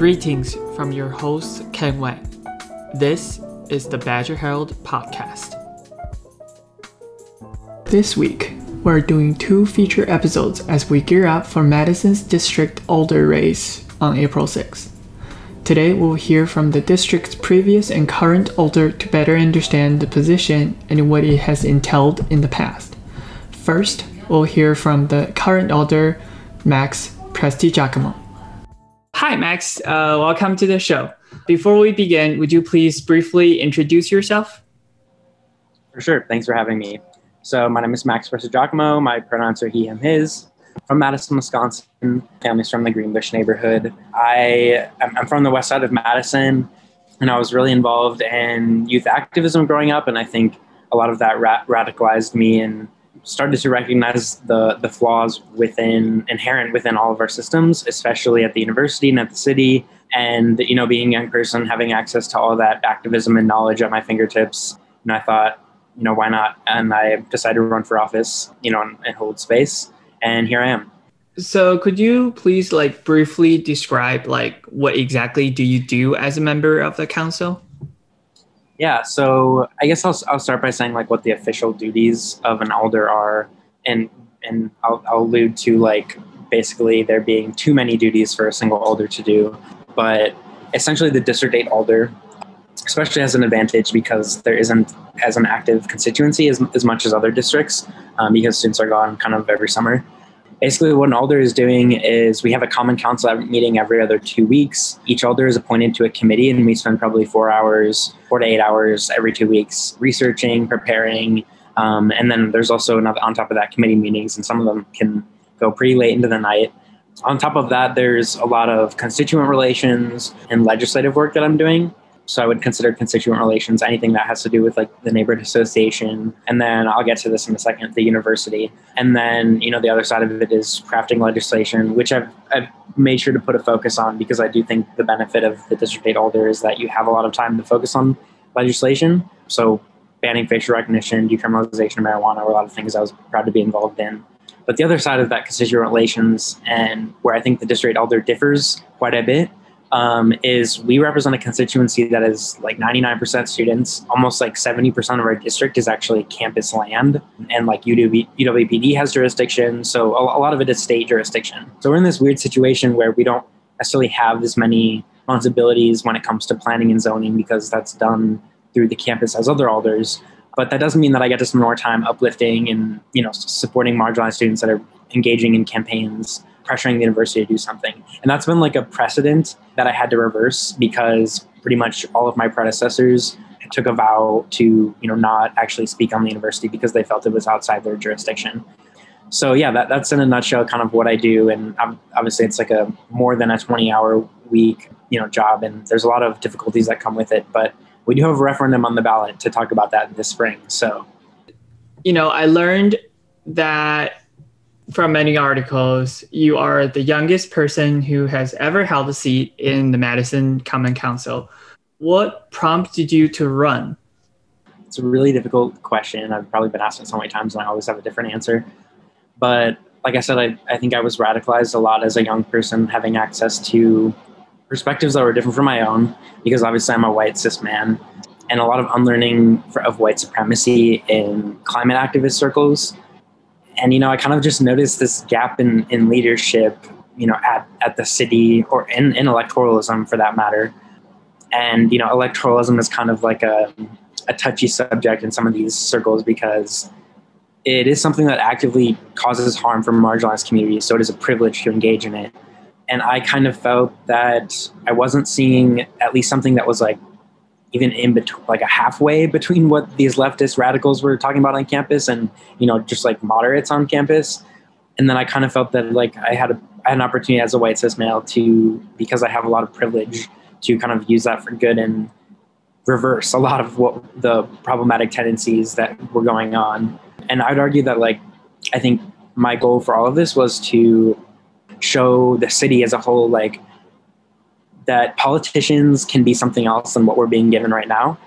Greetings from your host, Ken Wang. This is the Badger Herald podcast. This week, we're doing two feature episodes as we gear up for Madison's district alder race on April 6th. Today, we'll hear from the district's previous and current alder to better understand the position and what it has entailed in the past. First, we'll hear from the current alder, Max Prestigiacomo. Hi, Max. Uh, welcome to the show. Before we begin, would you please briefly introduce yourself? For sure. Thanks for having me. So, my name is Max Prestigiacomo. My pronouns are he, him, his. From Madison, Wisconsin. Family's from the Greenbush neighborhood. I I'm from the west side of Madison, and I was really involved in youth activism growing up, and I think a lot of that ra- radicalized me and started to recognize the the flaws within inherent within all of our systems, especially at the university and at the city. And you know, being a young person, having access to all that activism and knowledge at my fingertips, and I thought, you know, why not? And I decided to run for office, you know, and, and hold space. And here I am. So could you please like briefly describe like what exactly do you do as a member of the council? Yeah, so I guess I'll, I'll start by saying like what the official duties of an alder are, and and I'll, I'll allude to like basically there being too many duties for a single alder to do, but essentially the district eight alder, especially has an advantage because there isn't as an active constituency as, as much as other districts. Um, because students are gone kind of every summer basically what an alder is doing is we have a common council meeting every other two weeks. Each alder is appointed to a committee and we spend probably four hours four to eight hours every two weeks researching preparing um, and then there's also another on top of that committee meetings and some of them can go pretty late into the night. On top of that there's a lot of constituent relations and legislative work that i'm doing so I would consider constituent relations anything that has to do with like the neighborhood association. And then I'll get to this in a second, the university. And then, you know, the other side of it is crafting legislation, which I've, I've made sure to put a focus on because I do think the benefit of the district eight alder is that you have a lot of time to focus on legislation. So banning facial recognition, decriminalization of marijuana were a lot of things I was proud to be involved in. But the other side of that constituent relations and where I think the district alder differs quite a bit um, is we represent a constituency that is like 99% students. Almost like 70% of our district is actually campus land, and like UW, UWPD has jurisdiction. So a, a lot of it is state jurisdiction. So we're in this weird situation where we don't necessarily have as many responsibilities when it comes to planning and zoning because that's done through the campus as other alders. But that doesn't mean that I get to spend more time uplifting and you know supporting marginalized students that are engaging in campaigns pressuring the university to do something. And that's been like a precedent that I had to reverse because pretty much all of my predecessors took a vow to, you know, not actually speak on the university because they felt it was outside their jurisdiction. So yeah, that, that's in a nutshell kind of what I do. And obviously it's like a more than a 20 hour week, you know, job. And there's a lot of difficulties that come with it, but we do have a referendum on the ballot to talk about that this spring. So, you know, I learned that from many articles, you are the youngest person who has ever held a seat in the Madison Common Council. What prompted you to run? It's a really difficult question. I've probably been asked it so many times and I always have a different answer. But like I said, I, I think I was radicalized a lot as a young person, having access to perspectives that were different from my own, because obviously I'm a white cis man, and a lot of unlearning of white supremacy in climate activist circles and you know, I kind of just noticed this gap in in leadership, you know, at at the city or in in electoralism for that matter. And you know, electoralism is kind of like a a touchy subject in some of these circles because it is something that actively causes harm for marginalized communities. So it is a privilege to engage in it. And I kind of felt that I wasn't seeing at least something that was like even in between like a halfway between what these leftist radicals were talking about on campus and you know just like moderates on campus. And then i kind of felt that like i had, a, I had an opportunity as a white cis male to because i have a lot of privilege to kind of use that for good and reverse a lot of what the problematic tendencies that were going on. And i'd argue that like i think my goal for all of this was to show the city as a whole like that politicians can be something else than what we're being given right now.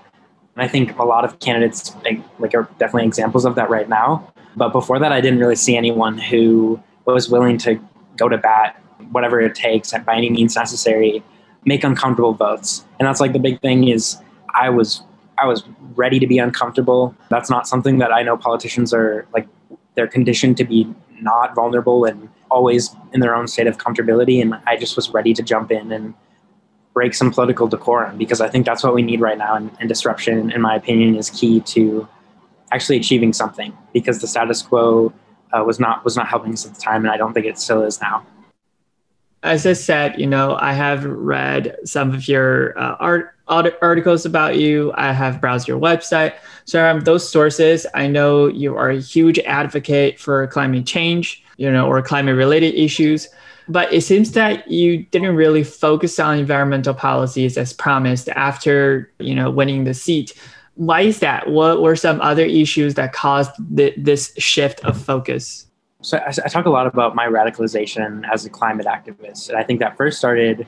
And I think a lot of candidates like, like are definitely examples of that right now. But before that, I didn't really see anyone who was willing to go to bat, whatever it takes, by any means necessary, make uncomfortable votes. And that's like the big thing is I was I was ready to be uncomfortable. That's not something that I know politicians are like they're conditioned to be not vulnerable and always in their own state of comfortability and I just was ready to jump in and break some political decorum because I think that's what we need right now and, and disruption in my opinion is key to actually achieving something because the status quo uh, was not was not helping us at the time and I don't think it still is now as I said, you know, I have read some of your uh, art, articles about you. I have browsed your website. So from those sources, I know you are a huge advocate for climate change, you know, or climate related issues. But it seems that you didn't really focus on environmental policies as promised after, you know, winning the seat. Why is that? What were some other issues that caused th- this shift of focus? so I, I, talk a lot about my radicalization as a climate activist, and I think that first started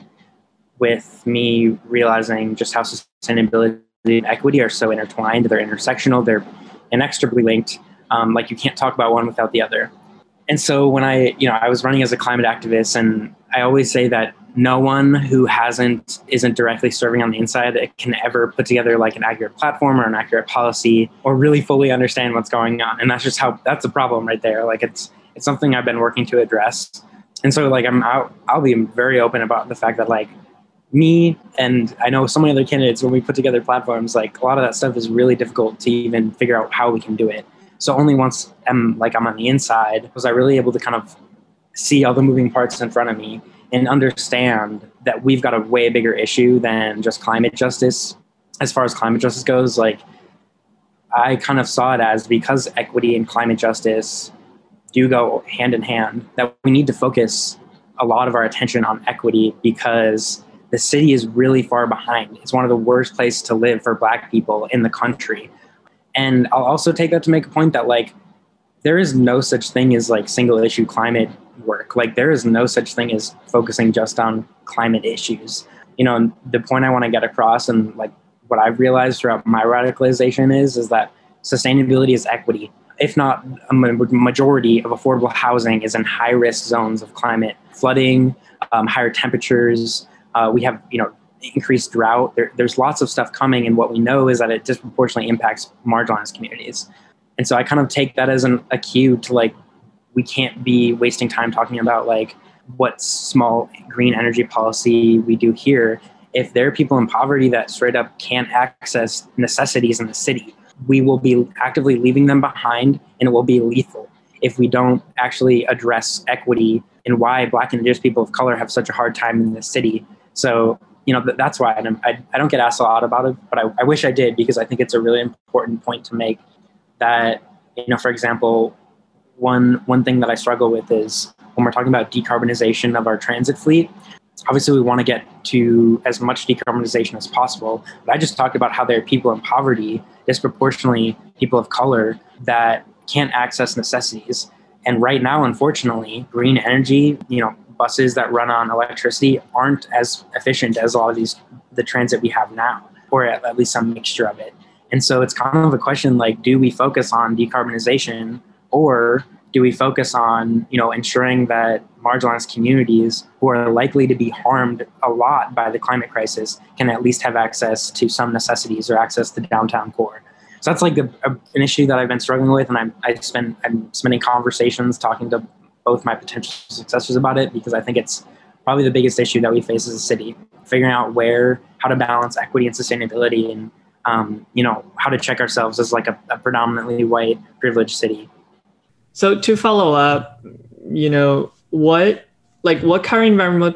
with me realizing just how sustainability and equity are so intertwined. They're intersectional. They're inextricably linked. Um, like you can't talk about one without the other. And so when I, you know, I was running as a climate activist, and I always say that no one who hasn't isn't directly serving on the inside can ever put together like an accurate platform or an accurate policy or really fully understand what's going on. And that's just how that's the problem right there. Like it's it's something I've been working to address. And so like I'm I'll, I'll be very open about the fact that like me and I know so many other candidates when we put together platforms like a lot of that stuff is really difficult to even figure out how we can do it. So only once I'm like I'm on the inside was I really able to kind of see all the moving parts in front of me and understand that we've got a way bigger issue than just climate justice. As far as climate justice goes, like I kind of saw it as because equity and climate justice do go hand in hand, that we need to focus a lot of our attention on equity because the city is really far behind. It's one of the worst places to live for black people in the country. And I'll also take that to make a point that like there is no such thing as like single issue climate work. Like there is no such thing as focusing just on climate issues. You know, the point I want to get across and like what I've realized throughout my radicalization is is that sustainability is equity if not a majority of affordable housing is in high risk zones of climate flooding, um, higher temperatures. Uh, we have, you know, increased drought. There, there's lots of stuff coming, and what we know is that it disproportionately impacts marginalized communities. And so I kind of take that as an, a cue to like, we can't be wasting time talking about like what small green energy policy we do here if there are people in poverty that straight up can't access necessities in the city we will be actively leaving them behind and it will be lethal if we don't actually address equity and why black and indigenous people of color have such a hard time in the city so you know that's why I, I don't get asked a lot about it but I, I wish i did because i think it's a really important point to make that you know for example one one thing that i struggle with is when we're talking about decarbonization of our transit fleet obviously we want to get to as much decarbonization as possible but i just talked about how there are people in poverty disproportionately people of color that can't access necessities. And right now unfortunately green energy you know buses that run on electricity aren't as efficient as a lot of these the transit we have now or at, least some mixture of it. And so it's kind of a question like do we focus on decarbonization or do we focus on you know ensuring that marginalized communities who are likely to be harmed a lot by the climate crisis can at least have access to some necessities or access to downtown core? So that's like a, a, an issue that i've been struggling with and I'm, i spend i'm spending conversations talking to both my potential successors about it because i think it's probably the biggest issue that we face as a city figuring out where how to balance equity and sustainability and um, you know how to check ourselves as like a, a predominantly white privileged city so to follow up, you know, what like what current environment,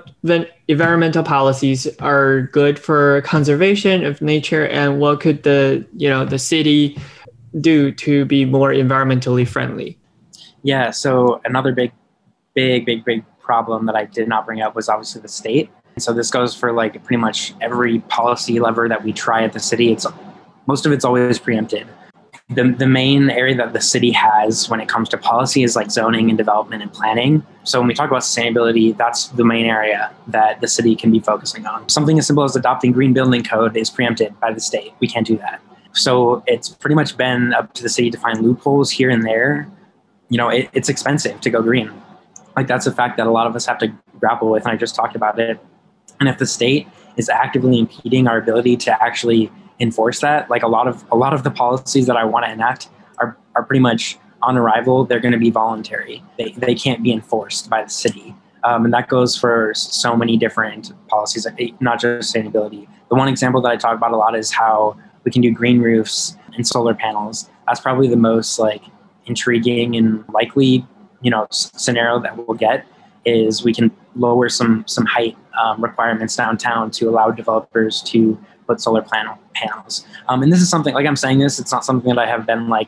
environmental policies are good for conservation of nature and what could the, you know, the city do to be more environmentally friendly? Yeah, so another big big big big problem that I did not bring up was obviously the state. And so this goes for like pretty much every policy lever that we try at the city. It's most of it's always preempted the, the main area that the city has when it comes to policy is like zoning and development and planning. So when we talk about sustainability, that's the main area that the city can be focusing on. Something as simple as adopting green building code is preempted by the state. We can't do that. So it's pretty much been up to the city to find loopholes here and there. You know, it, it's expensive to go green. Like that's a fact that a lot of us have to grapple with, and I just talked about it. And if the state is actively impeding our ability to actually enforce that. Like a lot of a lot of the policies that I want to enact are are pretty much on arrival. They're going to be voluntary. They they can't be enforced by the city. Um, and that goes for so many different policies, not just sustainability. The one example that I talk about a lot is how we can do green roofs and solar panels. That's probably the most like intriguing and likely, you know, scenario that we'll get is we can lower some some height um, requirements downtown to allow developers to put solar panel panels. Um, and this is something like I'm saying this. It's not something that I have been like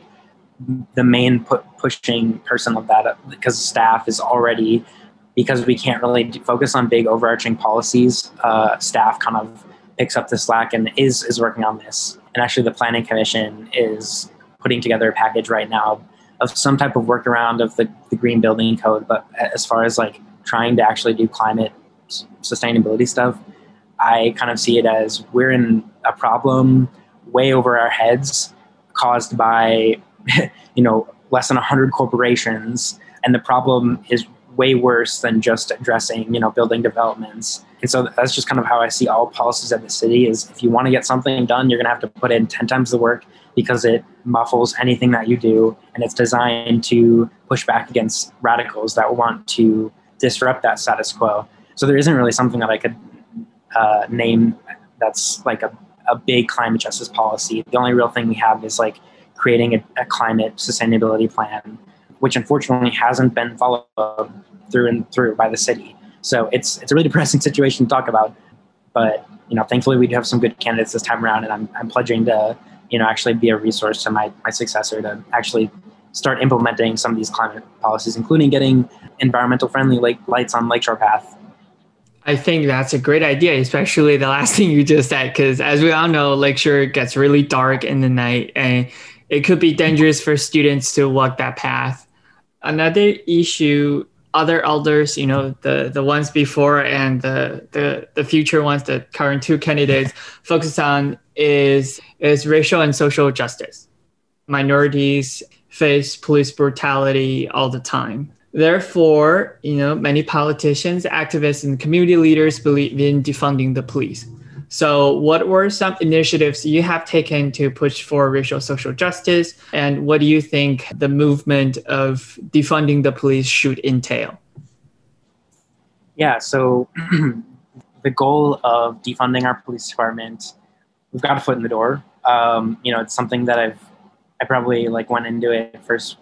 the main put, pushing person of that because staff is already because we can't really focus on big overarching policies. Uh, staff kind of picks up the slack and is is working on this. And actually, the planning commission is putting together a package right now of some type of workaround of the, the green building code. But as far as like trying to actually do climate sustainability stuff, I kind of see it as we're in a problem way over our heads caused by, you know, less than 100 corporations. And the problem is way worse than just addressing, you know, building developments. And so that's just kind of how I see all policies of the city is if you want to get something done, you're going to have to put in 10 times the work because it muffles anything that you do and it's designed to push back against radicals that want to disrupt that status quo. So there isn't really something that i could uh, name that's like a, a big climate justice policy. The only real thing we have is like creating a, a climate sustainability plan which unfortunately hasn't been followed through and through by the city. So it's it's a really depressing situation to talk about but you know thankfully we do have some good candidates this time around and i'm, I'm pledging to you know actually be a resource to my, my successor to actually start implementing some of these climate policies, including getting environmental friendly like lights on Lakeshore Path. I think that's a great idea, especially the last thing you just said, because as we all know, Lakeshore gets really dark in the night and it could be dangerous for students to walk that path. Another issue other alders, you know, the the ones before and the the the future ones, the current two candidates focus on is is racial and social justice. Minorities face police brutality all the time. Therefore, you know, many politicians, activists, and community leaders believe in defunding the police. So, what were some initiatives you have taken to push for racial social justice? And what do you think the movement of defunding the police should entail? Yeah, so the goal of defunding our police department, we've got a foot in the door. Um, you know, it's something that I've, I probably like went into it first.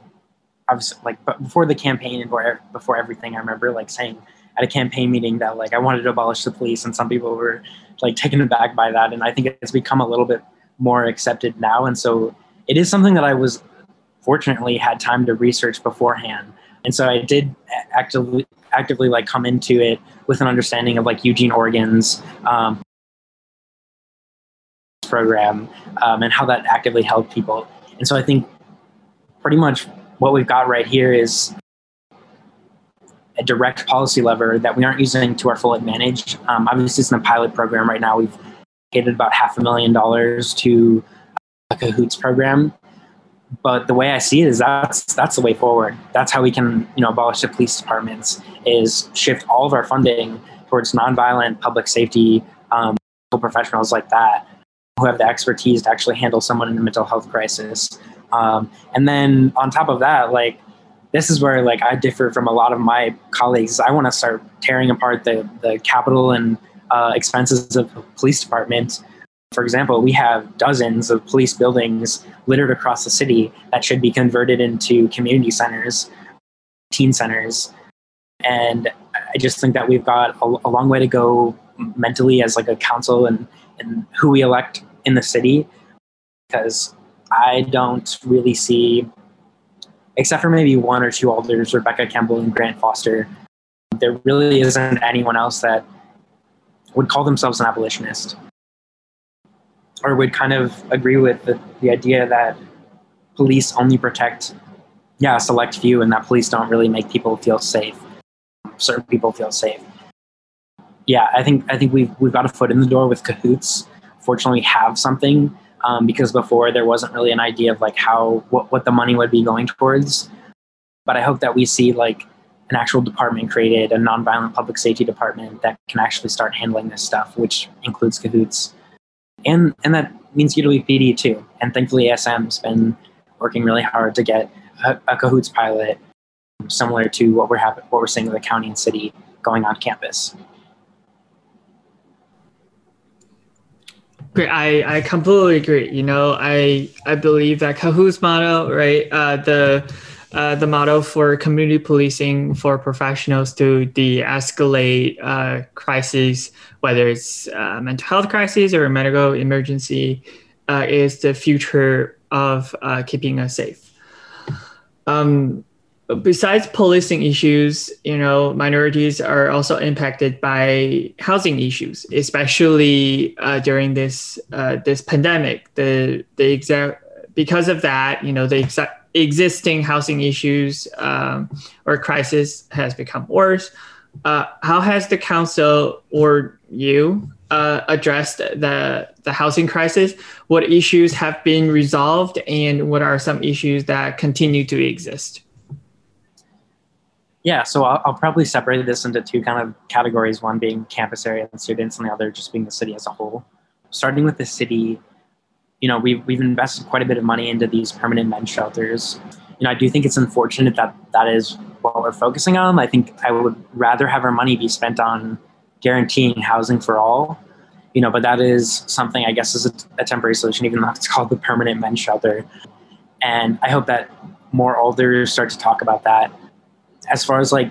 I was like, before the campaign and before, before everything, I remember like saying at a campaign meeting that like I wanted to abolish the police, and some people were like taken aback by that. And I think it's become a little bit more accepted now. And so it is something that I was fortunately had time to research beforehand. And so I did actively actively like come into it with an understanding of like Eugene Oregon's um, program um, and how that actively helped people. And so I think pretty much what we've got right here is a direct policy lever that we aren't using to our full advantage. Um, obviously, it's in a pilot program right now. We've allocated about half a million dollars to a Cahoots program. But the way I see it is that's that's the way forward. That's how we can you know abolish the police departments is shift all of our funding towards nonviolent public safety um, professionals like that who have the expertise to actually handle someone in a mental health crisis. Um, and then on top of that, like this is where like I differ from a lot of my colleagues. I want to start tearing apart the the capital and uh, expenses of police department. For example, we have dozens of police buildings littered across the city that should be converted into community centers, teen centers, and I just think that we've got a, a long way to go mentally as like a council and and who we elect in the city because I don't really see except for maybe one or two alders, Rebecca Campbell and Grant Foster, there really isn't anyone else that would call themselves an abolitionist or would kind of agree with the, the idea that police only protect, yeah, a select few and that police don't really make people feel safe. Certain people feel safe. Yeah, I think I think we've we've got a foot in the door with cahoots. Fortunately, we have something um, because before there wasn't really an idea of like how what, what the money would be going towards but i hope that we see like an actual department created, a nonviolent public safety department that can actually start handling this stuff, which includes cahoots. And, and that means UWPD too. And thankfully, ASM's been working really hard to get a, a cahoots pilot similar to what we're, what we're seeing with the county and city going on campus. Great. I, I completely agree. You know, I I believe that Cahoots model, right? Uh, the uh, the model for community policing for professionals to de-escalate uh, crises, whether it's uh, mental health crisis or a medical emergency, uh, is the future of uh, keeping us safe. Um, besides policing issues, you know, minorities are also impacted by housing issues, especially uh, during this uh, this pandemic. The the exact because of that, you know, the exact existing housing issues um, or crisis has become worse. Uh, how has the council or you uh, addressed the the housing crisis? What issues have been resolved, and what are some issues that continue to exist? Yeah, so I'll, I'll, probably separate this into two kind of categories one being campus area and students, and the other just being the city as a whole. Starting with the city, you know, we've, we've invested quite a bit of money into these permanent men's shelters. You know, I do think it's unfortunate that that is what we're focusing on. I think I would rather have our money be spent on guaranteeing housing for all, you know, but that is something I guess is a, a temporary solution, even though it's called the permanent men's shelter. And I hope that more alders start to talk about that as far as like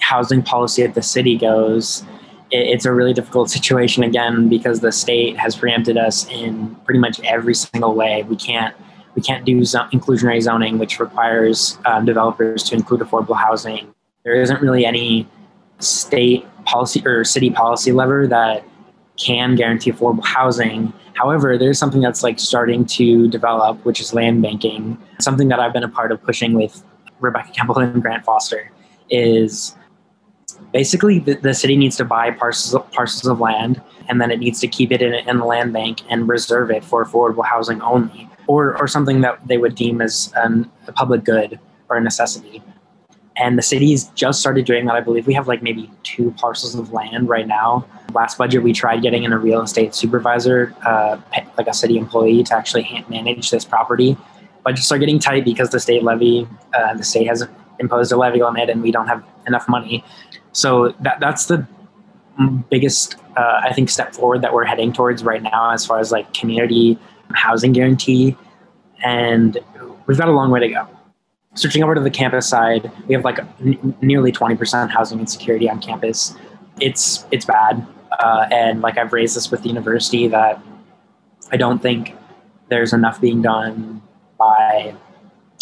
housing policy at the city goes, it, it's a really difficult situation again because the state has preempted us in pretty much every single way. We can't we can't do zo- inclusionary zoning, which requires um, developers to include affordable housing. There isn't really any state policy or city policy lever that can guarantee affordable housing. However, there's something that's like starting to develop, which is land banking, something that I've been a part of pushing with Rebecca Campbell and Grant Foster is basically the, the city needs to buy parcels of, parcels of land and then it needs to keep it in, in the land bank and reserve it for affordable housing only or, or something that they would deem as an, a public good or a necessity. And the city's just started doing that. I believe we have like maybe two parcels of land right now. Last budget we tried getting in a real estate supervisor uh, like a city employee to actually manage this property budgets are getting tight because the state levy, uh, the state has imposed a levy on it, and we don't have enough money. So that that's the biggest, uh, I think, step forward that we're heading towards right now, as far as like community housing guarantee, and we've got a long way to go. Switching over to the campus side, we have like n- nearly 20% housing insecurity on campus. It's it's bad, uh, and like I've raised this with the university that I don't think there's enough being done by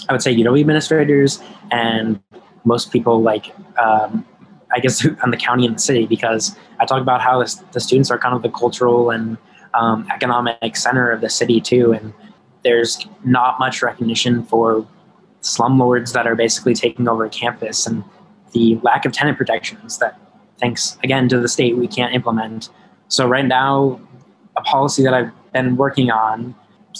I would say UW administrators and most people like um, I guess on the county and the city because I talk about how this, the students are kind of the cultural and um, economic center of the city too, and there's not much recognition for slumlords that are basically taking over campus and the lack of tenant protections that thanks again to the state we can't implement. So right now, a policy that I've been working on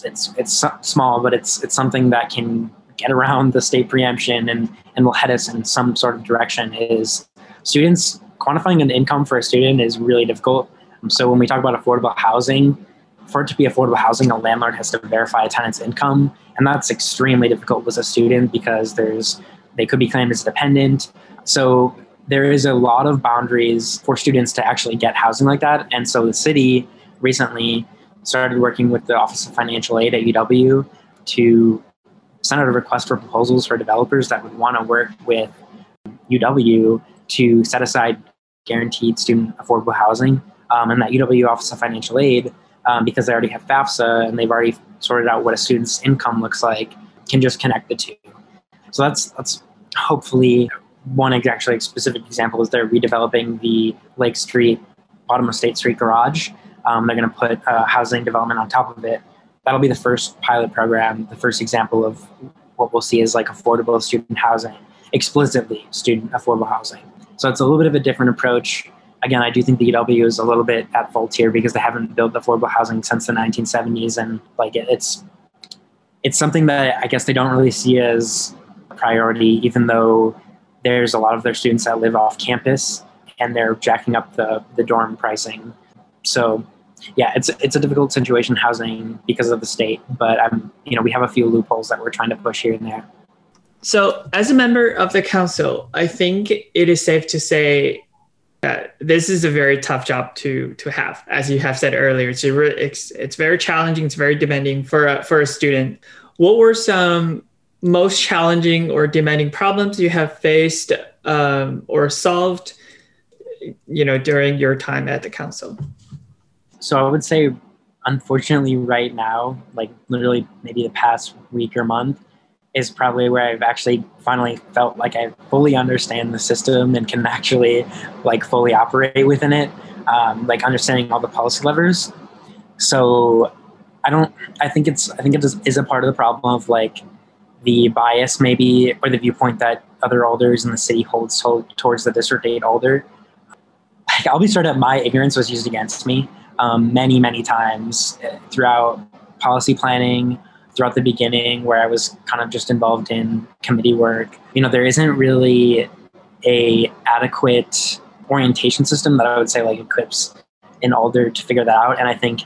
it's it's small, but it's it's something that can get around the state preemption and and will head us in some sort of direction. Is students quantifying an income for a student is really difficult. Um, so when we talk about affordable housing, for it to be affordable housing, a landlord has to verify a tenant's income, and that's extremely difficult with a student because there's they could be claimed as dependent. So there is a lot of boundaries for students to actually get housing like that, and so the city recently started working with the Office of Financial Aid at UW to send out a request for proposals for developers that would want to work with UW to set aside guaranteed student affordable housing. Um, and that UW Office of Financial Aid, um, because they already have FAFSA and they've already sorted out what a student's income looks like, can just connect the two. So that's that's hopefully one actually specific example is they're redeveloping the Lake Street, bottom of State Street garage um, they're going to put uh, housing development on top of it. That'll be the first pilot program, the first example of what we'll see as like affordable student housing, explicitly student affordable housing. So it's a little bit of a different approach. Again, I do think the UW is a little bit at fault here because they haven't built affordable housing since the 1970s, and like it's it's something that I guess they don't really see as a priority, even though there's a lot of their students that live off campus and they're jacking up the, the dorm pricing. So yeah, it's it's a difficult situation housing because of the state, but um, you know, we have a few loopholes that we're trying to push here and there. So, as a member of the council, I think it is safe to say that this is a very tough job to to have. As you have said earlier, it's a, it's, it's very challenging. It's very demanding for a, for a student. What were some most challenging or demanding problems you have faced um, or solved? You know, during your time at the council. So I would say, unfortunately, right now, like literally maybe the past week or month, is probably where I've actually finally felt like I fully understand the system and can actually like fully operate within it, um, like understanding all the policy levers. So I don't. I think it's. I think it is, is a part of the problem of like the bias maybe or the viewpoint that other alders in the city holds to, towards the district eight alder. Like, I'll be straight up. My ignorance was used against me um, many, many times uh, throughout policy planning, throughout the beginning, where I was kind of just involved in committee work. You know, there isn't really a adequate orientation system that I would say like equips an alder to figure that out. And I think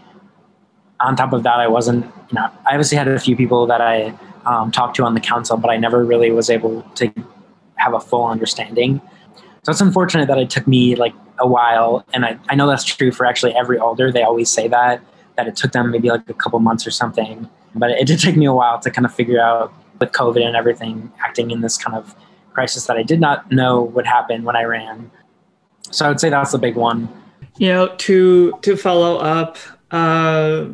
on top of that, I wasn't, you know, I obviously had a few people that I um, talked to on the council, but I never really was able to have a full understanding. So it's unfortunate that it took me like a while, and I, I know that's true for actually every alder. They always say that that it took them maybe like a couple months or something, but it did take me a while to kind of figure out with COVID and everything, acting in this kind of crisis that I did not know would happen when I ran. So I would say that's the big one. You know, to to follow up, uh,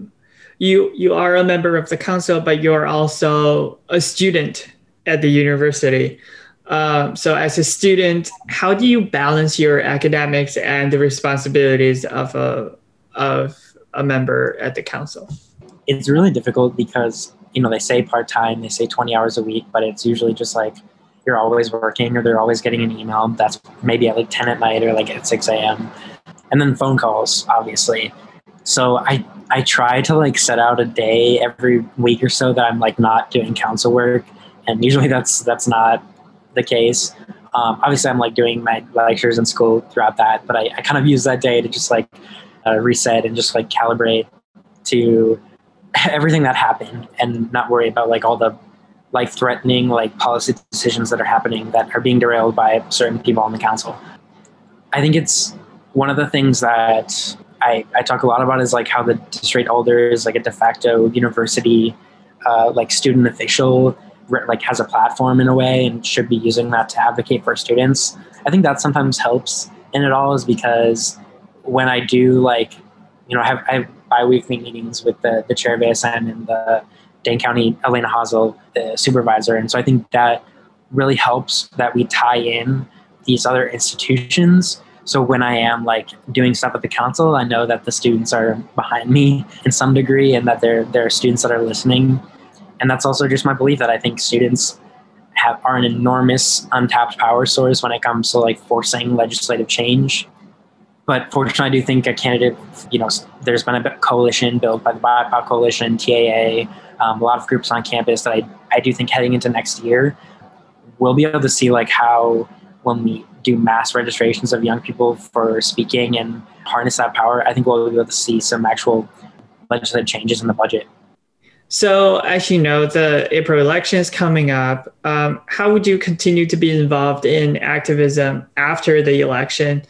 you you are a member of the council, but you're also a student at the university. Um, so, as a student, how do you balance your academics and the responsibilities of a of a member at the council? It's really difficult because you know they say part time, they say twenty hours a week, but it's usually just like you're always working or they're always getting an email that's maybe at like 10 at night or like at 6 a.m. And then phone calls, obviously. So I I try to like set out a day every week or so that I'm like not doing council work, and usually that's that's not the case. Um, obviously, I'm like doing my lectures in school throughout that, but I, I kind of use that day to just like uh, reset and just like calibrate to everything that happened and not worry about like all the life threatening like policy decisions that are happening that are being derailed by certain people on the council. I think it's one of the things that I, I talk a lot about is like how the district alder is like a de facto university uh, like student official like has a platform in a way and should be using that to advocate for students. I think that sometimes helps in it all is because when I do like, you know, I have, I have bi-weekly meetings with the, the chair of ASM and the Dane County, Elena Haasl, the supervisor. And so I think that really helps that we tie in these other institutions. So when I am like doing stuff at the council, I know that the students are behind me in some degree and that there, there are students that are listening and that's also just my belief that I think students have are an enormous untapped power source when it comes to like forcing legislative change. But fortunately, I do think a candidate, you know, there's been a coalition built by the BIPOC Coalition, TAA, um, a lot of groups on campus that I, I do think heading into next year, we'll be able to see like how when we do mass registrations of young people for speaking and harness that power, I think we'll be able to see some actual legislative changes in the budget. So, as you know, the April election is coming up. Um, how would you continue to be involved in activism after the election?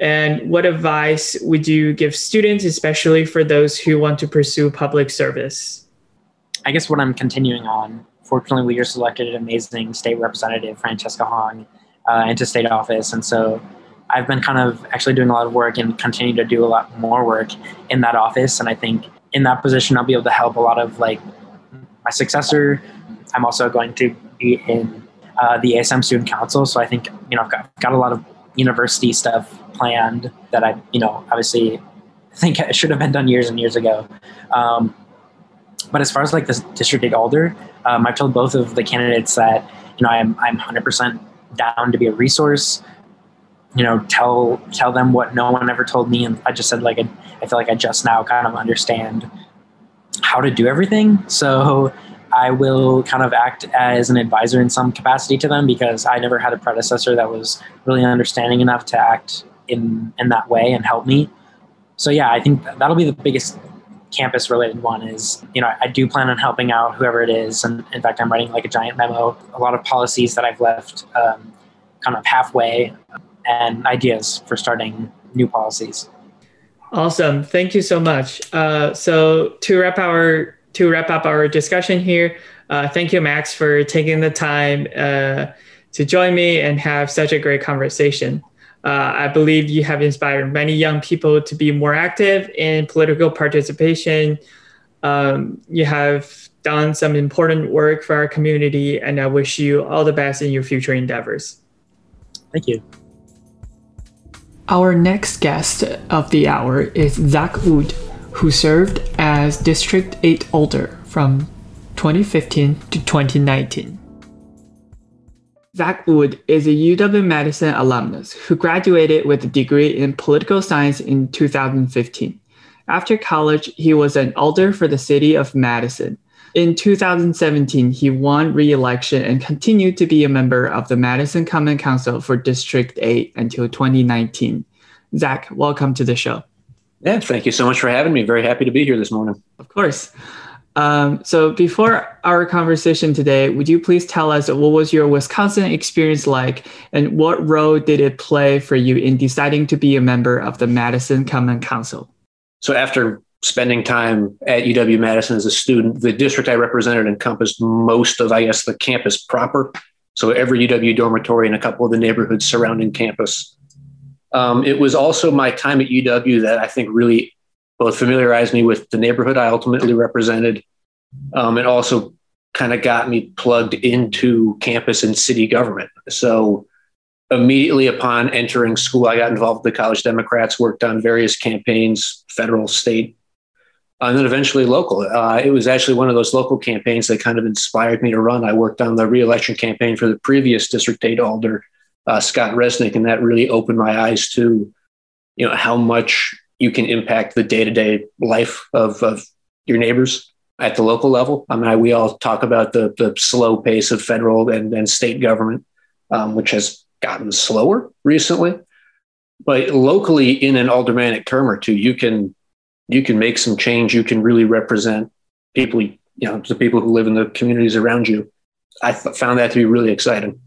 And what advice would you give students, especially for those who want to pursue public service? I guess what I'm continuing on. Fortunately, we just elected an amazing state representative, Francesca Hong, uh, into state office. And so I've been kind of actually doing a lot of work and continue to do a lot more work in that office. And I think in that position, I'll be able to help a lot of like my successor. I'm also going to be in uh, the ASM Student Council, so I think you know I've got, got a lot of university stuff planned that I you know obviously think it should have been done years and years ago. Um, but as far as like the district eight alder, um, I've told both of the candidates that you know I'm I'm 100% down to be a resource you know tell tell them what no one ever told me. And i just said like I, feel like i just now kind of understand how to do everything. So I will kind of act as an advisor in some capacity to them because I never had a predecessor that was really understanding enough to act in in that way and help me. So yeah, I think that'll be the biggest campus related one is you know i do plan on helping out whoever it is. And in fact i'm writing like a giant memo. A lot of policies that i've left um, kind of halfway and ideas for starting new policies awesome thank you so much uh, so to wrap our to wrap up our discussion here uh, thank you max for taking the time uh, to join me and have such a great conversation uh, I believe you have inspired many young people to be more active in political participation. Um, you have done some important work for our community, and I wish you all the best in your future endeavors. Thank you. Our next guest of the hour is Zach Wood, who served as District 8 Alder from 2015 to 2019. Zach Wood is a UW Madison alumnus who graduated with a degree in political science in 2015. After college, he was an alder for the city of Madison. In 2017, he won re-election and continued to be a member of the Madison Common Council for District 8 until 2019. Zach, welcome to the show. Yeah, thank you so much for having me. Very happy to be here this morning. Of course. Um, so before our conversation today, would you please tell us what was your Wisconsin experience like and what role did it play for you in deciding to be a member of the Madison Common Council? So after spending time at UW Madison as a student, the district I represented encompassed most of, I guess, the campus proper. So every UW dormitory and a couple of the neighborhoods surrounding campus. Um, it was also my time at UW that I think really both familiarized me with the neighborhood I ultimately represented, um, and also kind of got me plugged into campus and city government. So immediately upon entering school, I got involved with the College Democrats, worked on various campaigns, federal, state, and then eventually local. Uh, it was actually one of those local campaigns that kind of inspired me to run. I worked on the reelection campaign for the previous District 8 Alder, uh, Scott Resnick, and that really opened my eyes to, you know, how much you can impact the day to day life of, of your neighbors at the local level. I mean, we all talk about the, the slow pace of federal and, and state government, um, which has gotten slower recently. But locally, in an aldermanic term or two, you can you can make some change. You can really represent people, you know, the people who live in the communities around you. I th- found that to be really exciting.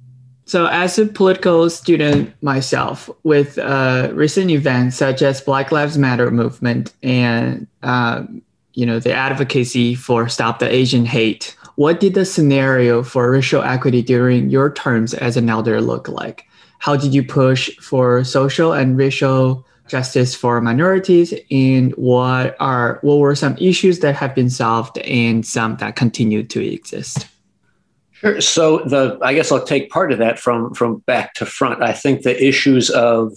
So, as a political student myself, with uh, recent events such as Black Lives Matter movement and um, you know the advocacy for Stop the Asian Hate, what did the scenario for racial equity during your terms as an alder look like? How did you push for social and racial justice for minorities, and what are what were some issues that have been solved and some that continue to exist? Sure. So the I guess I'll take part of that from from back to front. I think the issues of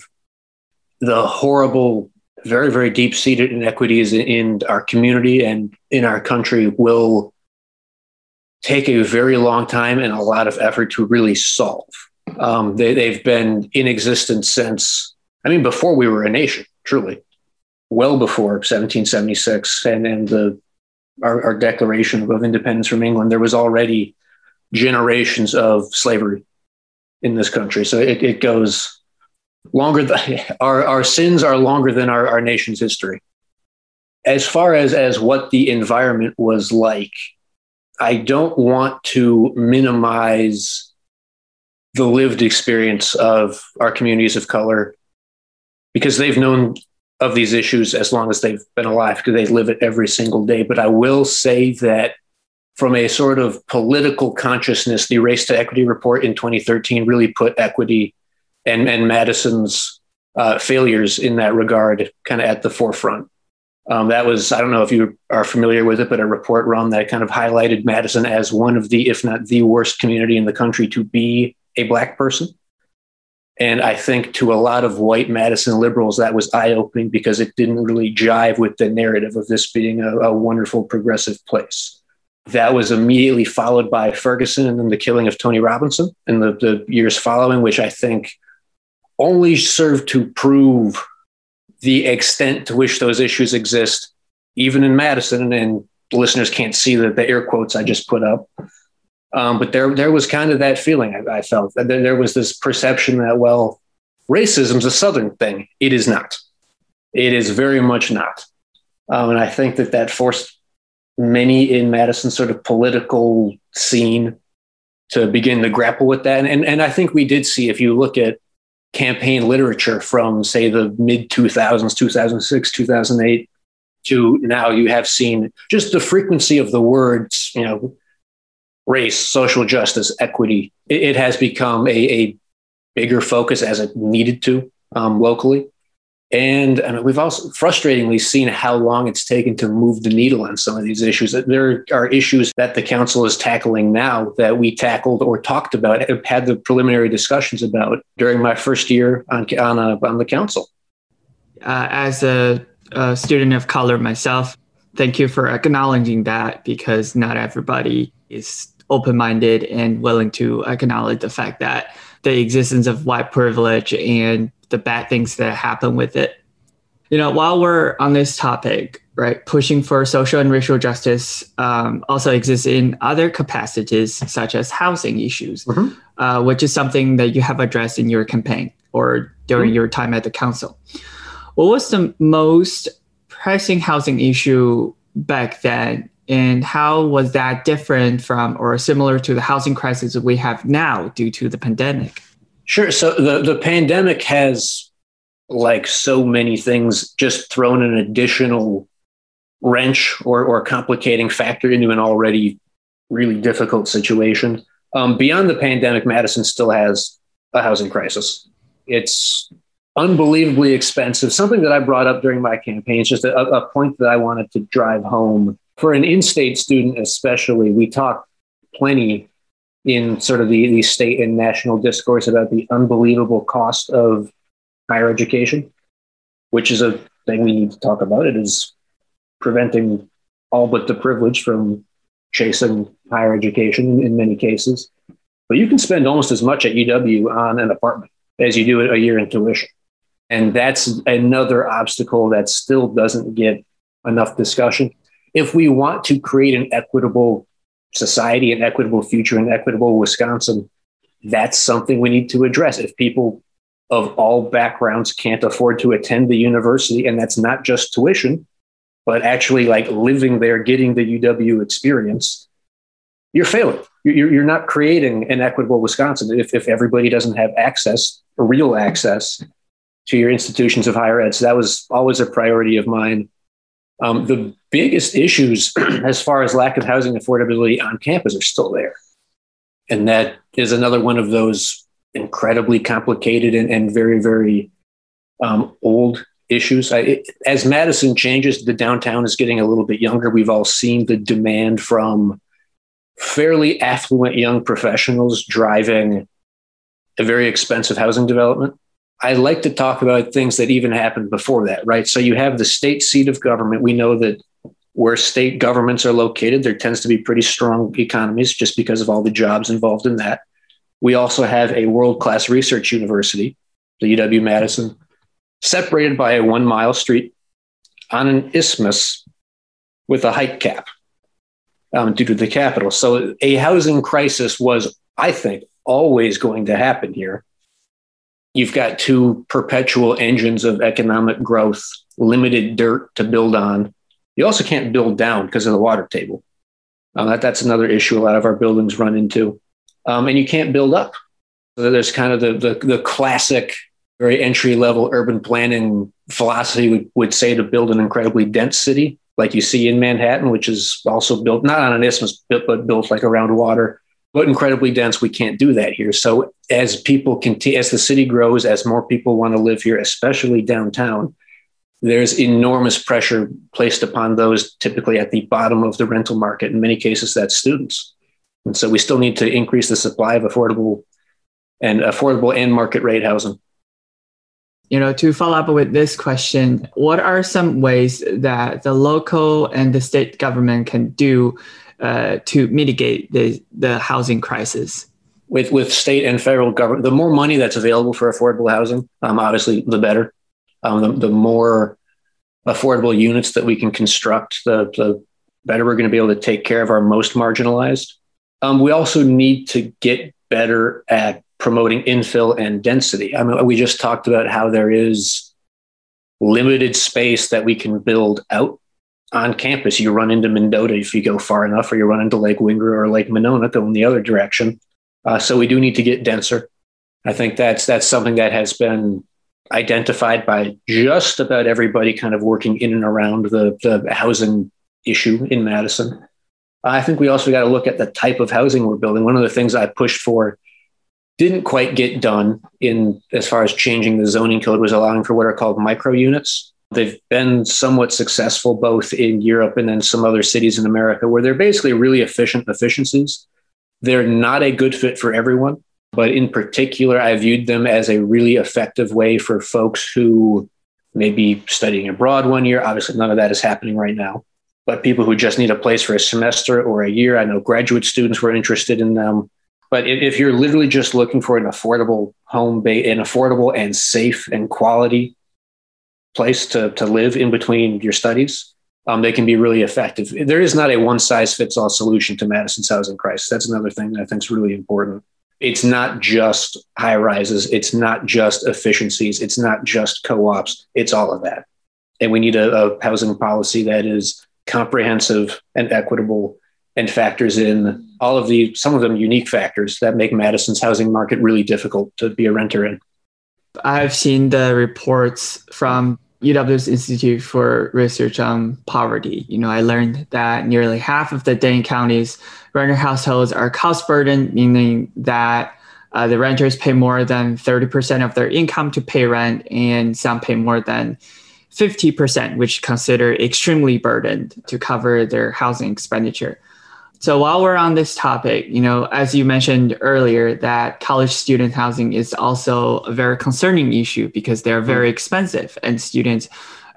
the horrible, very very deep seated inequities in, our community and in our country will take a very long time and a lot of effort to really solve. Um, they, they've been in existence since I mean before we were a nation, truly, well before 1776 and and the our, our Declaration of Independence from England. There was already generations of slavery in this country. So it, it goes longer. Than, our, our sins are longer than our, our nation's history. As far as, as what the environment was like, I don't want to minimize the lived experience of our communities of color because they've known of these issues as long as they've been alive because they live it every single day. But I will say that from a sort of political consciousness, the Race to Equity report in 2013 really put equity and, and Madison's uh, failures in that regard kind of at the forefront. Um, that was, I don't know if you are familiar with it, but a report run that kind of highlighted Madison as one of the, if not the worst community in the country to be a Black person. And I think to a lot of white Madison liberals, that was eye opening because it didn't really jive with the narrative of this being a, a wonderful progressive place. That was immediately followed by Ferguson and then the killing of Tony Robinson in the, the years following, which I think only served to prove the extent to which those issues exist, even in Madison and listeners can't see the, the air quotes I just put up. Um, but there, there was kind of that feeling I, I felt there, there was this perception that, well, racism's a Southern thing. It is not. It is very much not. Um, and I think that that forced many in Madison's sort of political scene to begin to grapple with that. And, and, and I think we did see, if you look at campaign literature from, say, the mid 2000s, 2006, 2008, to now, you have seen just the frequency of the words, you know, race, social justice, equity. It, it has become a, a, bigger focus as it needed to um, locally. And I mean, we've also frustratingly seen how long it's taken to move the needle on some of these issues. There are issues that the council is tackling now that we tackled or talked about, had the preliminary discussions about during my first year on on, uh, on the council. Uh, as a, a student of color myself, thank you for acknowledging that because not everybody is open-minded and willing to acknowledge the fact that the existence of white privilege and the bad things that happen with it. You know, while we're on this topic, right, pushing for social and racial justice um, also exists in other capacities, such as housing issues, mm-hmm. uh, which is something that you have addressed in your campaign or during mm-hmm. your time at the council. What was the most pressing housing issue back then and how was that different from or similar to the housing crisis we have now due to the pandemic? Sure. So the, the pandemic has, like so many things, just thrown an additional wrench or, or complicating factor into an already really difficult situation. Um, beyond the pandemic, Madison still has a housing crisis. It's unbelievably expensive. Something that I brought up during my campaign is just a, a point that I wanted to drive home. For an in state student, especially, we talk plenty in sort of the, the state and national discourse about the unbelievable cost of higher education, which is a thing we need to talk about. It is preventing all but the privilege from chasing higher education in many cases. But you can spend almost as much at UW on an apartment as you do a year in tuition. And that's another obstacle that still doesn't get enough discussion. If we want to create an equitable society, an equitable future, an equitable Wisconsin, that's something we need to address. If people of all backgrounds can't afford to attend the university, and that's not just tuition, but actually like living there, getting the UW experience, you're failing. You're, you're not creating an equitable Wisconsin if, if everybody doesn't have access, real access to your institutions of higher ed. So that was always a priority of mine. Um, the biggest issues as far as lack of housing affordability on campus are still there. And that is another one of those incredibly complicated and, and very, very um, old issues. I, it, as Madison changes, the downtown is getting a little bit younger. We've all seen the demand from fairly affluent young professionals driving a very expensive housing development. I like to talk about things that even happened before that, right? So you have the state seat of government. We know that where state governments are located, there tends to be pretty strong economies just because of all the jobs involved in that. We also have a world class research university, the UW Madison, separated by a one mile street on an isthmus with a height cap um, due to the capital. So a housing crisis was, I think, always going to happen here you've got two perpetual engines of economic growth, limited dirt to build on. You also can't build down because of the water table. Uh, that, that's another issue a lot of our buildings run into. Um, and you can't build up. So there's kind of the, the, the classic, very entry level urban planning philosophy would, would say to build an incredibly dense city, like you see in Manhattan, which is also built not on an isthmus, but built like around water but incredibly dense. We can't do that here. So as people continue, as the city grows, as more people want to live here, especially downtown, there's enormous pressure placed upon those typically at the bottom of the rental market. In many cases, that's students. And so we still need to increase the supply of affordable and affordable and market rate housing. You know, to follow up with this question, what are some ways that the local and the state government can do uh, to mitigate the, the housing crisis? With, with state and federal government, the more money that's available for affordable housing, um, obviously, the better. Um, the, the more affordable units that we can construct, the, the better we're going to be able to take care of our most marginalized. Um, we also need to get better at promoting infill and density. I mean, we just talked about how there is limited space that we can build out on campus. You run into Mendota if you go far enough, or you run into Lake Wingra or Lake Monona going the other direction. Uh, so we do need to get denser. I think that's that's something that has been identified by just about everybody kind of working in and around the, the housing issue in Madison. I think we also got to look at the type of housing we're building. One of the things I pushed for didn't quite get done in as far as changing the zoning code was allowing for what are called micro units. They've been somewhat successful both in Europe and then some other cities in America where they're basically really efficient efficiencies. They're not a good fit for everyone, but in particular, I viewed them as a really effective way for folks who may be studying abroad one year. Obviously, none of that is happening right now, but people who just need a place for a semester or a year. I know graduate students were interested in them. But if you're literally just looking for an affordable home, an affordable and safe and quality place to, to live in between your studies, um, they can be really effective. There is not a one size fits all solution to Madison's housing crisis. That's another thing that I think is really important. It's not just high rises, it's not just efficiencies, it's not just co ops, it's all of that. And we need a, a housing policy that is comprehensive and equitable and factors in all of the some of them unique factors that make Madison's housing market really difficult to be a renter in. I've seen the reports from UW's Institute for Research on Poverty. You know, I learned that nearly half of the Dane County's renter households are cost burdened, meaning that uh, the renters pay more than 30% of their income to pay rent, and some pay more than 50%, which consider extremely burdened to cover their housing expenditure. So while we're on this topic, you know, as you mentioned earlier, that college student housing is also a very concerning issue because they're very mm-hmm. expensive and students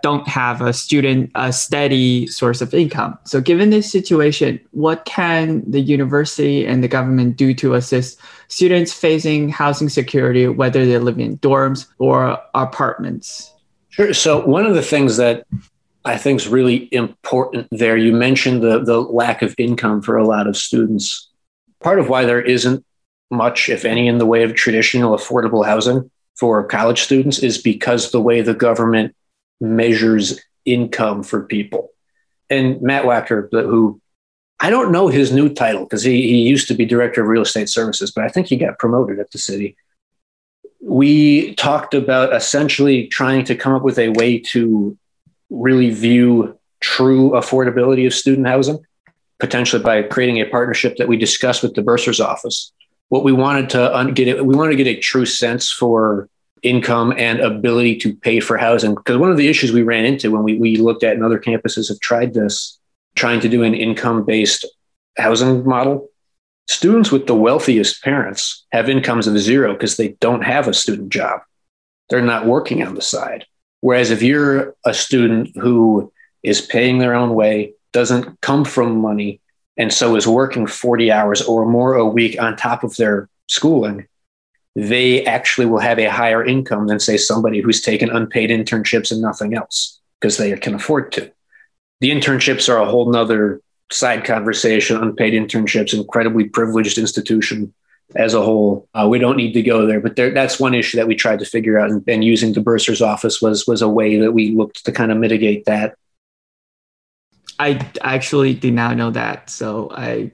don't have a student a steady source of income. So given this situation, what can the university and the government do to assist students facing housing security, whether they live in dorms or apartments? Sure. So one of the things that I think is really important there. You mentioned the, the lack of income for a lot of students. Part of why there isn't much, if any, in the way of traditional affordable housing for college students is because the way the government measures income for people. And Matt Wachter, who I don't know his new title because he, he used to be director of real estate services, but I think he got promoted at the city. We talked about essentially trying to come up with a way to really view true affordability of student housing, potentially by creating a partnership that we discussed with the bursar's office. What we wanted to get, we wanted to get a true sense for income and ability to pay for housing. Because one of the issues we ran into when we, we looked at and other campuses have tried this, trying to do an income based housing model, students with the wealthiest parents have incomes of zero because they don't have a student job. They're not working on the side. Whereas if you're a student who is paying their own way, doesn't come from money, and so is working 40 hours or more a week on top of their schooling, they actually will have a higher income than, say, somebody who's taken unpaid internships and nothing else because they can afford to. The internships are a whole nother side conversation, unpaid internships, incredibly privileged institution as a whole. Uh, we don't need to go there, but there, that's one issue that we tried to figure out, and, and, using the bursar's office was was a way that we looked to kind of mitigate that. I actually did not know that, so I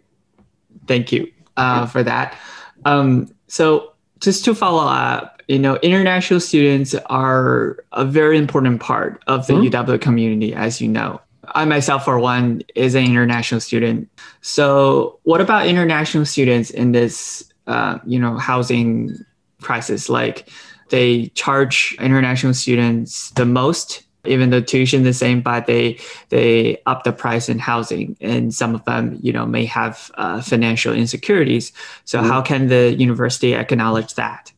thank you uh, for that. Um, so just to follow up, you know, international students are a very important part of the mm-hmm. UW community, as you know. I myself, for one, is an international student. So, what about international students in this uh, you know housing crisis. Like they charge international students the most even though tuition the same but they they up the price in housing. And some of them you know may have uh, financial insecurities. So mm-hmm. how can the university acknowledge that?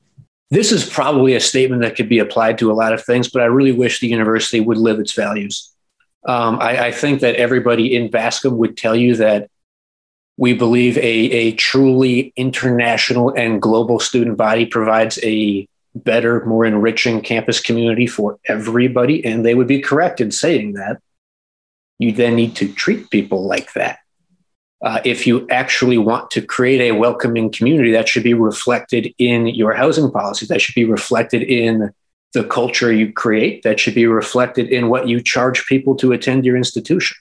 This is probably a statement that could be applied to a lot of things but i really wish the university would live its values. Um, I, I, think that everybody in bascom would tell you that we believe a, a truly international and global student body provides a better, more enriching campus community for everybody. And they would be correct in saying that. you then need to treat people like that. Uh, if you actually want to create a welcoming community, that should be reflected in your housing policy. That should be reflected in the culture you create. That should be reflected in what you charge people to attend your institution.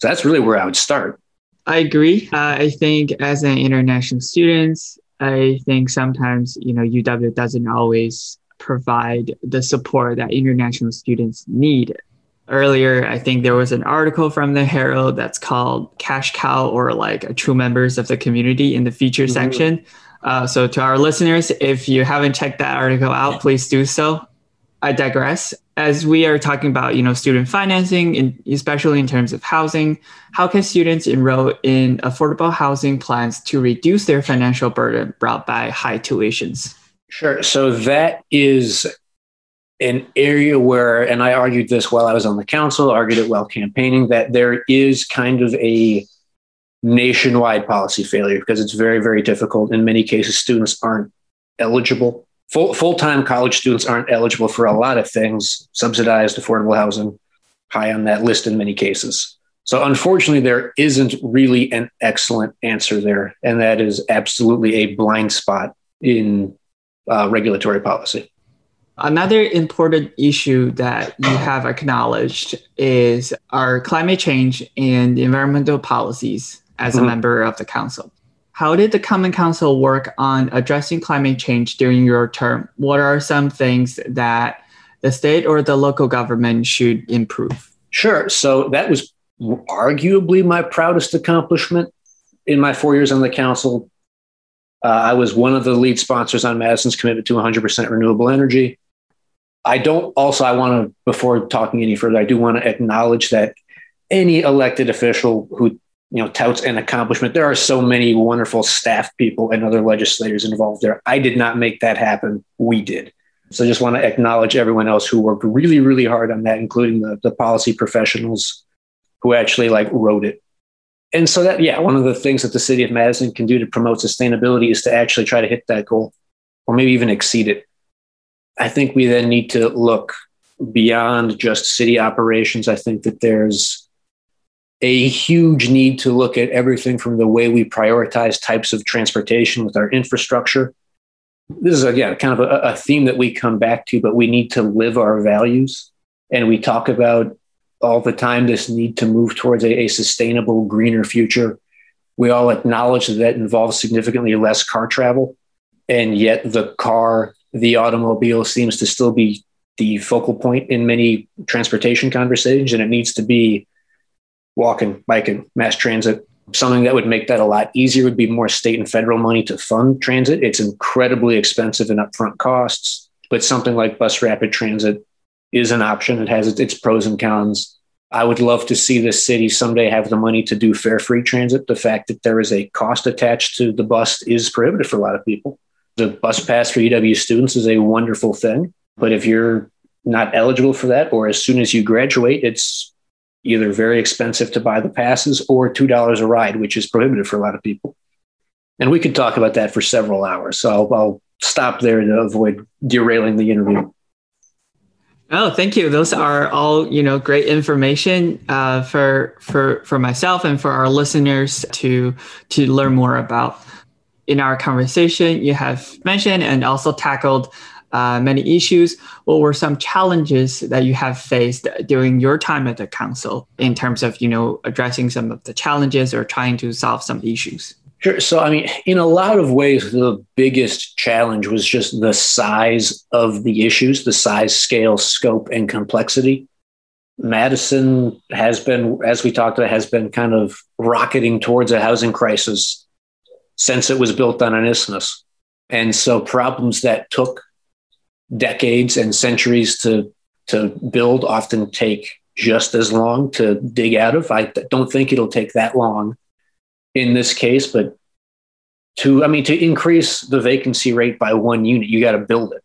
So that's really where I would start. I agree. Uh, I think as an international student, I think sometimes you know UW doesn't always provide the support that international students need earlier i think there was an article from the herald that's called cash cow or like true members of the community in the feature mm-hmm. section uh, so to our listeners if you haven't checked that article out please do so i digress as we are talking about you know student financing in, especially in terms of housing how can students enroll in affordable housing plans to reduce their financial burden brought by high tuitions sure so that is an area where, and I argued this while I was on the council, argued it while campaigning, that there is kind of a nationwide policy failure because it's very, very difficult. In many cases, students aren't eligible. Full full time college students aren't eligible for a lot of things, subsidized affordable housing, high on that list in many cases. So, unfortunately, there isn't really an excellent answer there. And that is absolutely a blind spot in uh, regulatory policy. Another important issue that you have acknowledged is our climate change and environmental policies as mm-hmm. a member of the council. How did the Common Council work on addressing climate change during your term? What are some things that the state or the local government should improve? Sure. So that was arguably my proudest accomplishment in my four years on the council. Uh, I was one of the lead sponsors on Madison's commitment to 100% renewable energy. I don't also, I want to, before talking any further, I do want to acknowledge that any elected official who you know touts an accomplishment. There are so many wonderful staff people and other legislators involved there. I did not make that happen. We did. So i just want to acknowledge everyone else who worked really really hard on that including the, the policy professionals who actually like wrote it. And so that yeah one of the things that the city of madison can do to promote sustainability is to actually try to hit that goal or maybe even exceed it. I think we then need to look beyond just city operations. I think that there's a huge need to look at everything from the way we prioritize types of transportation with our infrastructure. This is, again, kind of a, a theme that we come back to, but we need to live our values. And we talk about all the time this need to move towards a, a sustainable, greener future. We all acknowledge that that involves significantly less car travel. And yet the car the automobile seems to still be the focal point in many transportation conversations, and it needs to be walking, biking, mass transit. Something that would make that a lot easier would be more state and federal money to fund transit. It's incredibly expensive and upfront costs, but something like bus rapid transit is an option. It has its pros and cons. I would love to see this city someday have the money to do fare free transit. The fact that there is a cost attached to the bus is prohibitive for a lot of people the bus pass for UW students is a wonderful thing. But if you're not eligible for that, or as soon as you graduate, it's either very expensive to buy the passes or $2 a ride, which is prohibitive for a lot of people. And we could talk about that for several hours. So I'll, I'll stop there to avoid derailing the interview. Oh, thank you. Those are all you know great information uh, for for for myself and for our listeners to to learn more about in our conversation, you have mentioned and also tackled uh, many issues. What were some challenges that you have faced during your time at the council in terms of, you know, addressing some of the challenges or trying to solve some issues? Sure. So, I mean, in a lot of ways, the biggest challenge was just the size of the issues, the size, scale, scope, and complexity. Madison has been, as we talked about, has been kind of rocketing towards a housing crisis since it was built on an isthmus. And so problems that took decades and centuries to, to build often take just as long to dig out of. I don't think it'll take that long in this case, but to, I mean, to increase the vacancy rate by one unit, you got to build it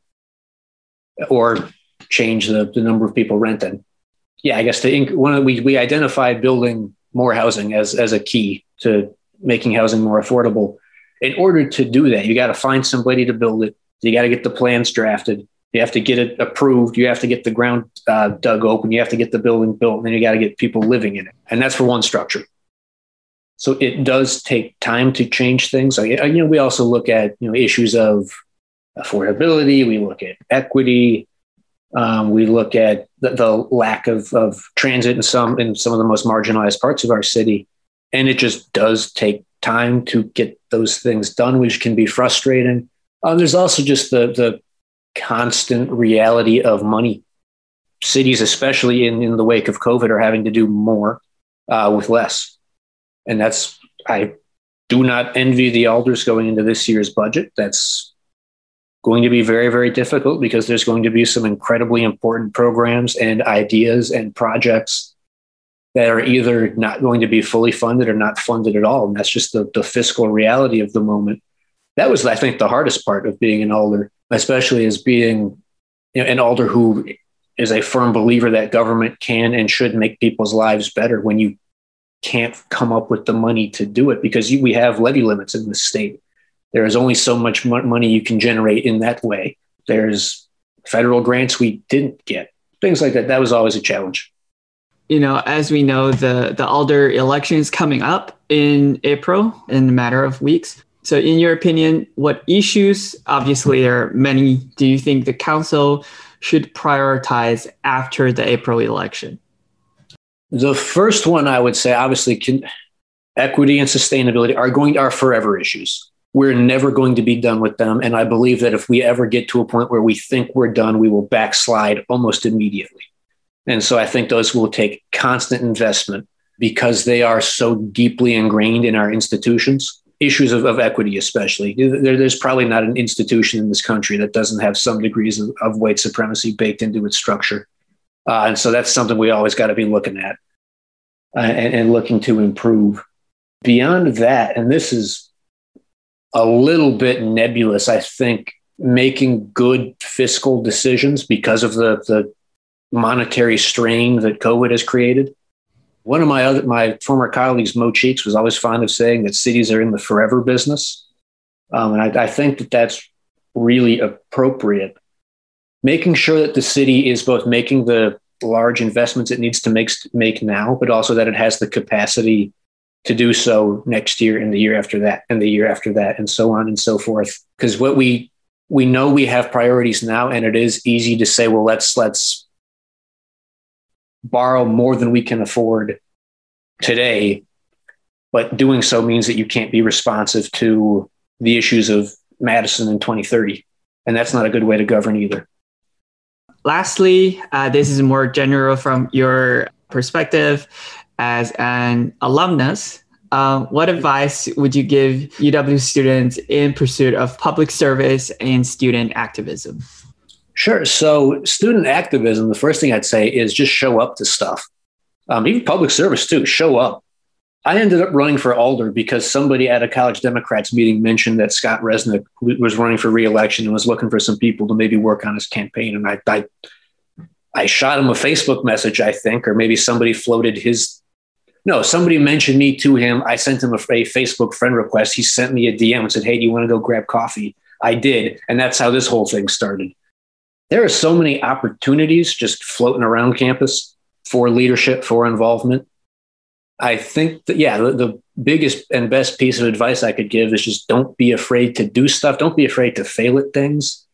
or change the, the number of people renting. Yeah, I guess to inc- one of, we, we identified building more housing as, as a key to making housing more affordable. In order to do that, you got to find somebody to build it. You got to get the plans drafted. You have to get it approved. You have to get the ground uh, dug open. You have to get the building built, and then you got to get people living in it. And that's for one structure. So it does take time to change things. You know, we also look at you know issues of affordability. We look at equity. Um, we look at the, the lack of, of transit in some in some of the most marginalized parts of our city, and it just does take time to get those things done, which can be frustrating. Um, there's also just the the constant reality of money. Cities, especially in, in the wake of COVID, are having to do more uh, with less. And that's, I do not envy the alders going into this year's budget. That's going to be very, very difficult because there's going to be some incredibly important programs and ideas and projects that are either not going to be fully funded or not funded at all. And that's just the, the fiscal reality of the moment. That was, I think, the hardest part of being an alder especially as being you know, an alder who is a firm believer that government can and should make people's lives better when you can't come up with the money to do it because you, we have levy limits in the state. There is only so much money you can generate in that way. There's federal grants we didn't get, things like that. That was always a challenge. You know, as we know, the the alder election is coming up in April in a matter of weeks. So, in your opinion, what issues, obviously, there are many, do you think the council should prioritize after the April election? The first one I would say, obviously, can, equity and sustainability are going are forever issues. We're never going to be done with them, and I believe that if we ever get to a point where we think we're done, we will backslide almost immediately. And so, I think those will take constant investment because they are so deeply ingrained in our institutions issues of, of equity, especially. There, there's probably not an institution in this country that doesn't have some degrees of, of white supremacy baked into its structure. Uh, and so that's something we always got to be looking at uh, and, and looking to improve. Beyond that, and this is a little bit nebulous, I think making good fiscal decisions because of the, the monetary strain that COVID has created one of my other my former colleagues, Mo Cheeks, was always fond of saying that cities are in the forever business, um, and I, I think that that's really appropriate. Making sure that the city is both making the large investments it needs to make make now, but also that it has the capacity to do so next year and the year after that and the year after that and so on and so forth. Because what we we know we have priorities now, and it is easy to say, well, let's let's borrow more than we can afford today. But doing so means that you can't be responsive to the issues of Madison in 2030. And that's not a good way to govern either. Lastly, uh, this is more general from your perspective as an alumnus. Uh, what advice would you give UW students in pursuit of public service and student activism? Sure. So, student activism, the first thing I'd say is just show up to stuff. Um, even public service, too, show up. I ended up running for Alder because somebody at a college Democrats meeting mentioned that Scott Resnick was running for reelection and was looking for some people to maybe work on his campaign. And I, I, I shot him a Facebook message, I think, or maybe somebody floated his. No, somebody mentioned me to him. I sent him a, a Facebook friend request. He sent me a DM and said, Hey, do you want to go grab coffee? I did. And that's how this whole thing started there are so many opportunities just floating around campus for leadership, for involvement. I think that, yeah, the, the, biggest and best piece of advice I could give is just don't be afraid to do stuff. Don't be afraid to fail at things.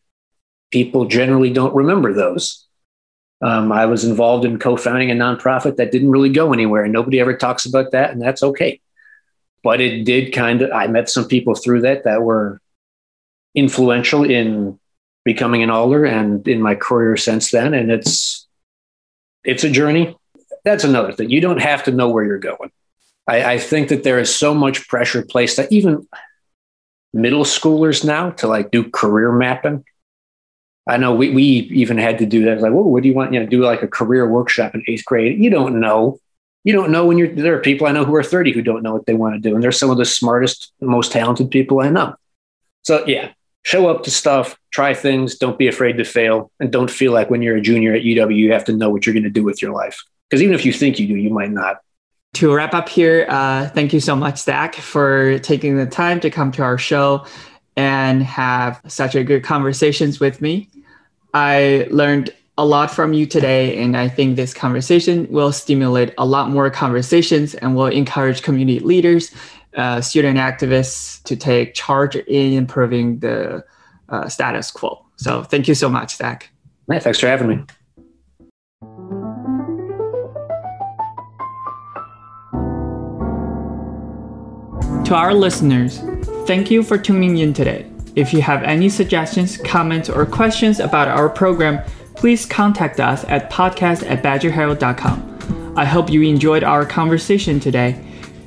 People generally don't remember those. Um, I was involved in co founding a nonprofit that didn't really go anywhere, and nobody ever talks about that, and that's okay. But it did kind of, I met some people through that that were influential in becoming an alder and in my career since then. And it's it's a journey. That's another thing. You don't have to know where you're going. I, I think that there is so much pressure placed that even middle schoolers now to like do career mapping. I know we, we even had to do that. Like, well, what do you want? You know, do like a career workshop in eighth grade. You don't know. You don't know when you're there are people I know who are 30 who don't know what they want to do. And they're some of the smartest, most talented people I know. So yeah, show up to stuff, try things, don't be afraid to fail, and don't feel like when you're a junior at UW, you have to know what you're going to do with your life. Because even if you think you do, you might not. To wrap up here, uh, thank you so much, Zach, for taking the time to come to our show and have such a good conversations with me. I learned a lot from you today, and I think this conversation will stimulate a lot more conversations and will encourage community leaders, uh, student activists to take charge in improving the uh, status quo. So thank you so much, Zach. Yeah, thanks for having me. To our listeners, thank you for tuning in today. If you have any suggestions, comments, or questions about our program, please contact us at podcast at badgerherald.com. I hope you enjoyed our conversation today.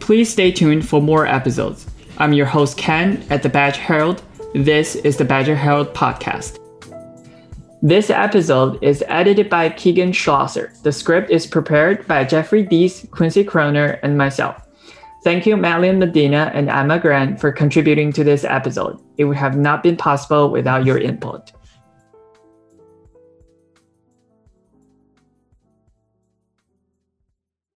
Please stay tuned for more episodes. I'm your host, Ken, at the Badger Herald. This is the Badger Herald Podcast. This episode is edited by Keegan Schlosser. The script is prepared by Jeffrey Dees, Quincy Kroner, and myself. Thank you, Madeline Medina and Emma Grant, for contributing to this episode. It would have not been possible without your input.